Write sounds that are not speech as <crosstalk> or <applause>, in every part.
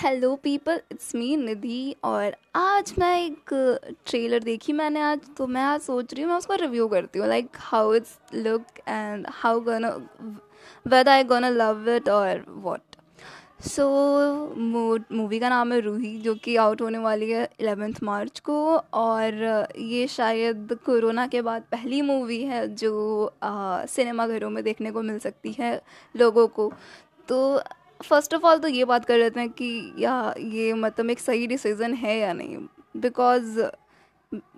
Hello people it's me Nidhi और आज मैं एक ट्रेलर देखी मैंने आज तो मैं आज सोच रही हूँ, मैं उसको रिव्यू करती हूँ like how it's look and how gonna Veda I gonna love it और वॉट सो मूवी का नाम है रूही, जो कि आउट होने वाली है एलेवेंथ मार्च को, और ये शायद कोरोना के बाद पहली मूवी है जो सिनेमा घरों में देखने को मिल सकती है लोगों को। तो फ़र्स्ट ऑफ़ ऑल तो ये बात कर लेते हैं कि या ये मतलब एक सही डिसीज़न है या नहीं? बिकॉज़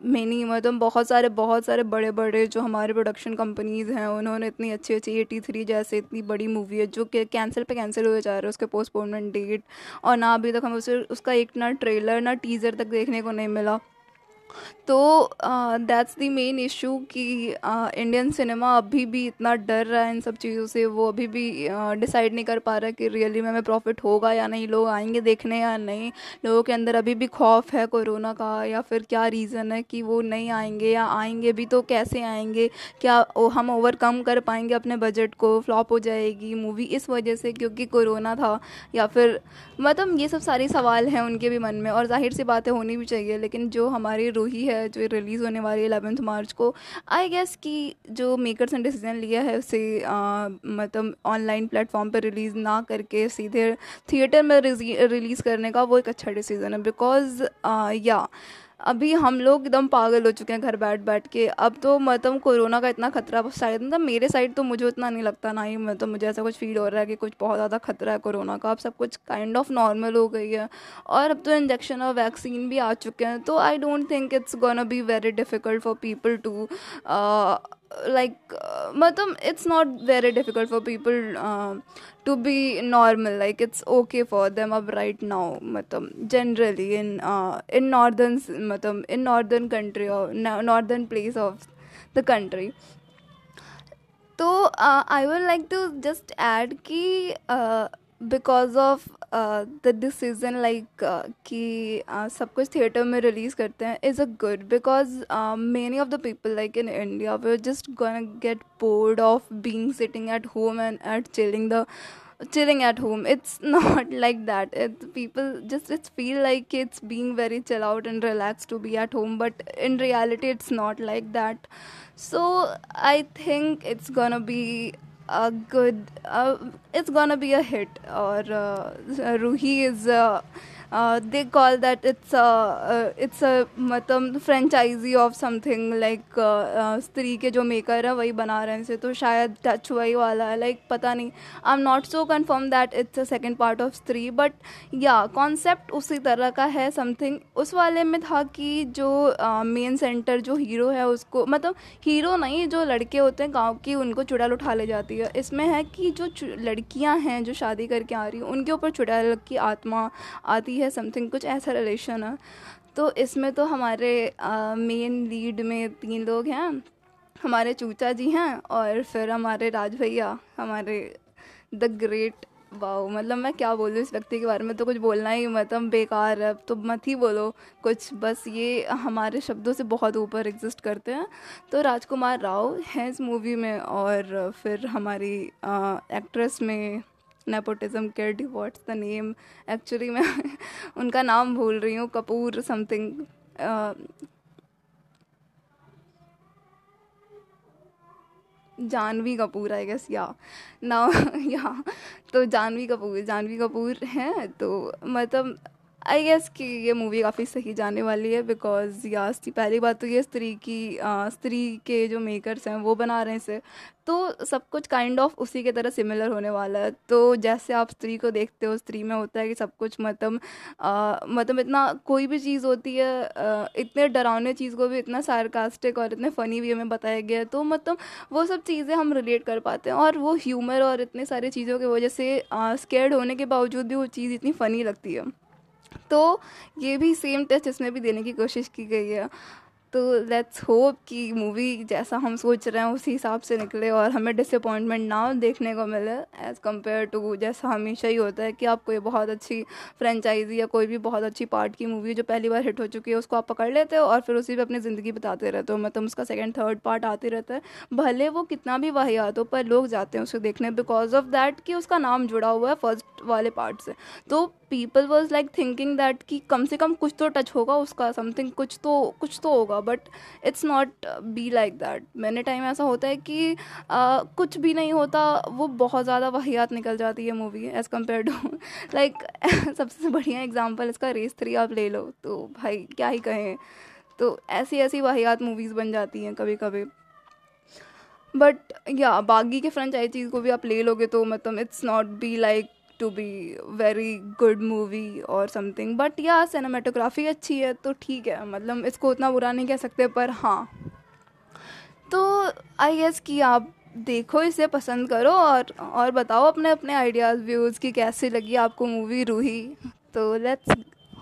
मैनी मतलब बहुत सारे बहुत सारे बड़े बड़े जो हमारे प्रोडक्शन कंपनीज़ हैं, उन्होंने इतनी अच्छी अच्छी एटी थ्री जैसे इतनी बड़ी मूवी है, जो कि कैंसिल पे कैंसिल हुए जा रहे हैं उसके पोस्टपोनमेंट डेट और ना अभी तक हमें उसे, उसका एक ना ट्रेलर ना टीज़र तक देखने को नहीं मिला। तो दैट्स द मेन इशू कि इंडियन uh, सिनेमा अभी भी इतना डर रहा है इन सब चीज़ों से। वो अभी भी डिसाइड uh, नहीं कर पा रहा कि रियली में हमें प्रॉफिट होगा या नहीं लोग आएँगे देखने या नहीं। लोगों के अंदर अभी भी खौफ है कोरोना का या फिर क्या रीज़न है कि वो नहीं आएँगे या आएँगे भी तो कैसे आएँगे? क्या ओ, हम ओवरकम कर पाएँगे अपने बजट को? फ्लॉप हो जाएगी मूवी इस वजह से क्योंकि कोरोना था या फिर मतलब ये सब सारे सवाल हैं उनके भी मन में और ज़ाहिर सी बातें होनी भी चाहिए लेकिन जो हमारी रूही है, जो रिलीज़ होने वाली है एलेवेंथ मार्च को। आई गेस कि जो मेकर्स ने डिसीज़न लिया है उसे मतलब ऑनलाइन प्लेटफॉर्म पर रिलीज़ ना करके सीधे थिएटर में रिलीज़ करने का वो एक अच्छा डिसीज़न है। बिकॉज़ या अभी हम लोग एकदम पागल हो चुके हैं घर बैठ बैठ के। अब तो मतलब कोरोना का इतना खतरा शायद मतलब मेरे साइड तो मुझे उतना नहीं लगता ना ही मतलब मुझे ऐसा कुछ फील हो रहा है कि कुछ बहुत ज़्यादा खतरा है कोरोना का। अब सब कुछ काइंड ऑफ़ नॉर्मल हो गई है। और अब तो इंजेक्शन और वैक्सीन भी आ चुके हैं। तो I don't think it's gonna be very difficult for people to like uh, matlab, it's not very difficult for people uh, to be normal. Like it's okay for them up right now matam generally in uh, in northern matam in northern country or northern place of the country. So uh, i would like to just add key uh, because of the decision like कि सब कुछ theatre में release करते हैं is a good because many of the people like in India they just gonna get bored of being sitting at home and at chilling the chilling at home it's not like that it people just it's feel like it's being very chill out and relax to be at home but in reality it's not like that so I think it's gonna be a good uh, it's gonna be a hit or uh, ruhi is uh, they call that it's it's a मतलब franchise of something like Stree के जो maker है वही बना रहे हैं इसे तो शायद टच वही वाला है लाइक like, पता नहीं। I am not so confirm that it's a second part of Stree but yeah concept उसी तरह का है समथिंग उस वाले में था कि जो मेन uh, सेंटर जो हीरो है उसको मतलब हीरो नहीं जो लड़के होते हैं गाँव की उनको चुड़ैल उठा ले जाती है। इसमें है कि जो लड़कियाँ हैं जो शादी करके आ रही हैं उनके ऊपर चुड़ैल की आत्मा आती है है समथिंग कुछ ऐसा रिलेशन है। तो इसमें तो हमारे मेन लीड में तीन लोग हैं। हमारे चूचा जी हैं और फिर हमारे राज भैया, हमारे द ग्रेट वाओ मतलब मैं क्या बोलूँ इस व्यक्ति के बारे में तो कुछ बोलना ही मतलब बेकार है तो मत ही बोलो कुछ, बस ये हमारे शब्दों से बहुत ऊपर एग्जिस्ट करते हैं। तो राजकुमार राव हैं इस मूवी में और फिर हमारी एक्ट्रेस में nepotism kid what's the name actually मैं <laughs> उनका नाम भूल रही हूँ, Kapoor something Janhvi Kapoor I guess या ना या तो जानवी कपूर जानवी कपूर हैं तो मतलब आई गेस कि ये मूवी काफ़ी सही जाने वाली है बिकॉज़ या पहली बात तो ये स्त्री की स्त्री के जो मेकर्स हैं वो बना रहे हैं इसे। तो सब कुछ काइंड ऑफ़ उसी के तरह सिमिलर होने वाला है। तो जैसे आप स्त्री को देखते हो स्त्री में होता है कि सब कुछ मतलब मतलब इतना कोई भी चीज़ होती है आ, इतने डरावने चीज़ को भी इतना सार्कास्टिक और इतने फ़नी वे में बताया गया है तो मतलब वो सब चीज़ें हम रिलेट कर पाते हैं। और वो ह्यूमर और इतने सारी चीज़ों की वजह से स्केर्ड होने के बावजूद भी वो चीज़ इतनी फ़नी लगती है। तो ये भी सेम टेस्ट इसमें भी देने की कोशिश की गई है। तो लेट्स होप कि मूवी जैसा हम सोच रहे हैं, उसी हिसाब से निकले और हमें डिसअपॉइंटमेंट ना देखने को मिले एज़ कंपेयर टू जैसा हमेशा ही होता है कि आप कोई बहुत अच्छी फ्रेंचाइजी या कोई भी बहुत अच्छी पार्ट की मूवी जो पहली बार हिट हो चुकी है, उसको आप पकड़ लेते हो और फिर उसी पर अपनी ज़िंदगी बताते रहते हो। मतलब उसका सेकेंड थर्ड पार्ट आते रहता है। भले वो कितना भी वाहियात हो, पर लोग जाते हैं उसे देखने बिकॉज़ ऑफ़ दैट कि उसका नाम जुड़ा हुआ है। फ़र्स्ट वाले पार्ट से तो people was like thinking that कि कम से कम कुछ तो टच होगा उसका समथिंग कुछ तो कुछ तो होगा। But it's not be like that मैंने टाइम ऐसा होता है कि uh, कुछ भी नहीं होता वो बहुत ज़्यादा वाहियात निकल जाती है movie as compare to like सबसे बढ़िया एग्ज़ाम्पल इसका रेस थ्री आप ले लो। तो भाई क्या ही कहें। तो ऐसी ऐसी वाहियात मूवीज़ बन जाती हैं कभी कभी बट या बागी के फ्रेंचाइजीज को भी आप ले लोगे तो मतलब it's not be like to be very good movie और समथिंग बट या सिनेमाटोग्राफी अच्छी है तो ठीक है। मतलब इसको उतना बुरा नहीं कह सकते, पर हाँ। तो आई गेस कि आप देखो, इसे पसंद करो और और बताओ अपने अपने आइडियाज़ व्यूज़ की कैसी लगी आपको मूवी रूही। तो लेट्स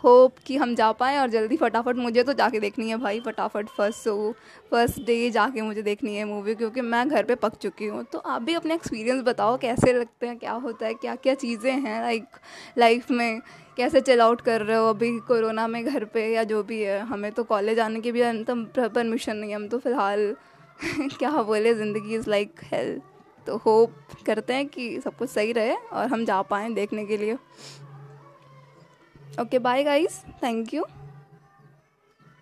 होप कि हम जा पाएँ और जल्दी फटाफट मुझे तो जाके देखनी है भाई, फटाफट फ़र्स्ट शो फ़र्स्ट डे जाके मुझे देखनी है मूवी क्योंकि मैं घर पे पक चुकी हूँ। तो आप भी अपने एक्सपीरियंस बताओ, कैसे लगते हैं, क्या होता है क्या क्या चीज़ें हैं लाइक लाइफ में कैसे चिल आउट कर रहे हो अभी कोरोना में घर पे या जो भी है? हमें तो कॉलेज आने की भी अंतम परमिशन नहीं है, हम तो फ़िलहाल <laughs> क्या बोले, ज़िंदगी इज़ लाइक हेल्थ तो होप करते हैं कि सब कुछ सही रहे और हम जा पाएँ देखने के लिए। Okay bye guys thank you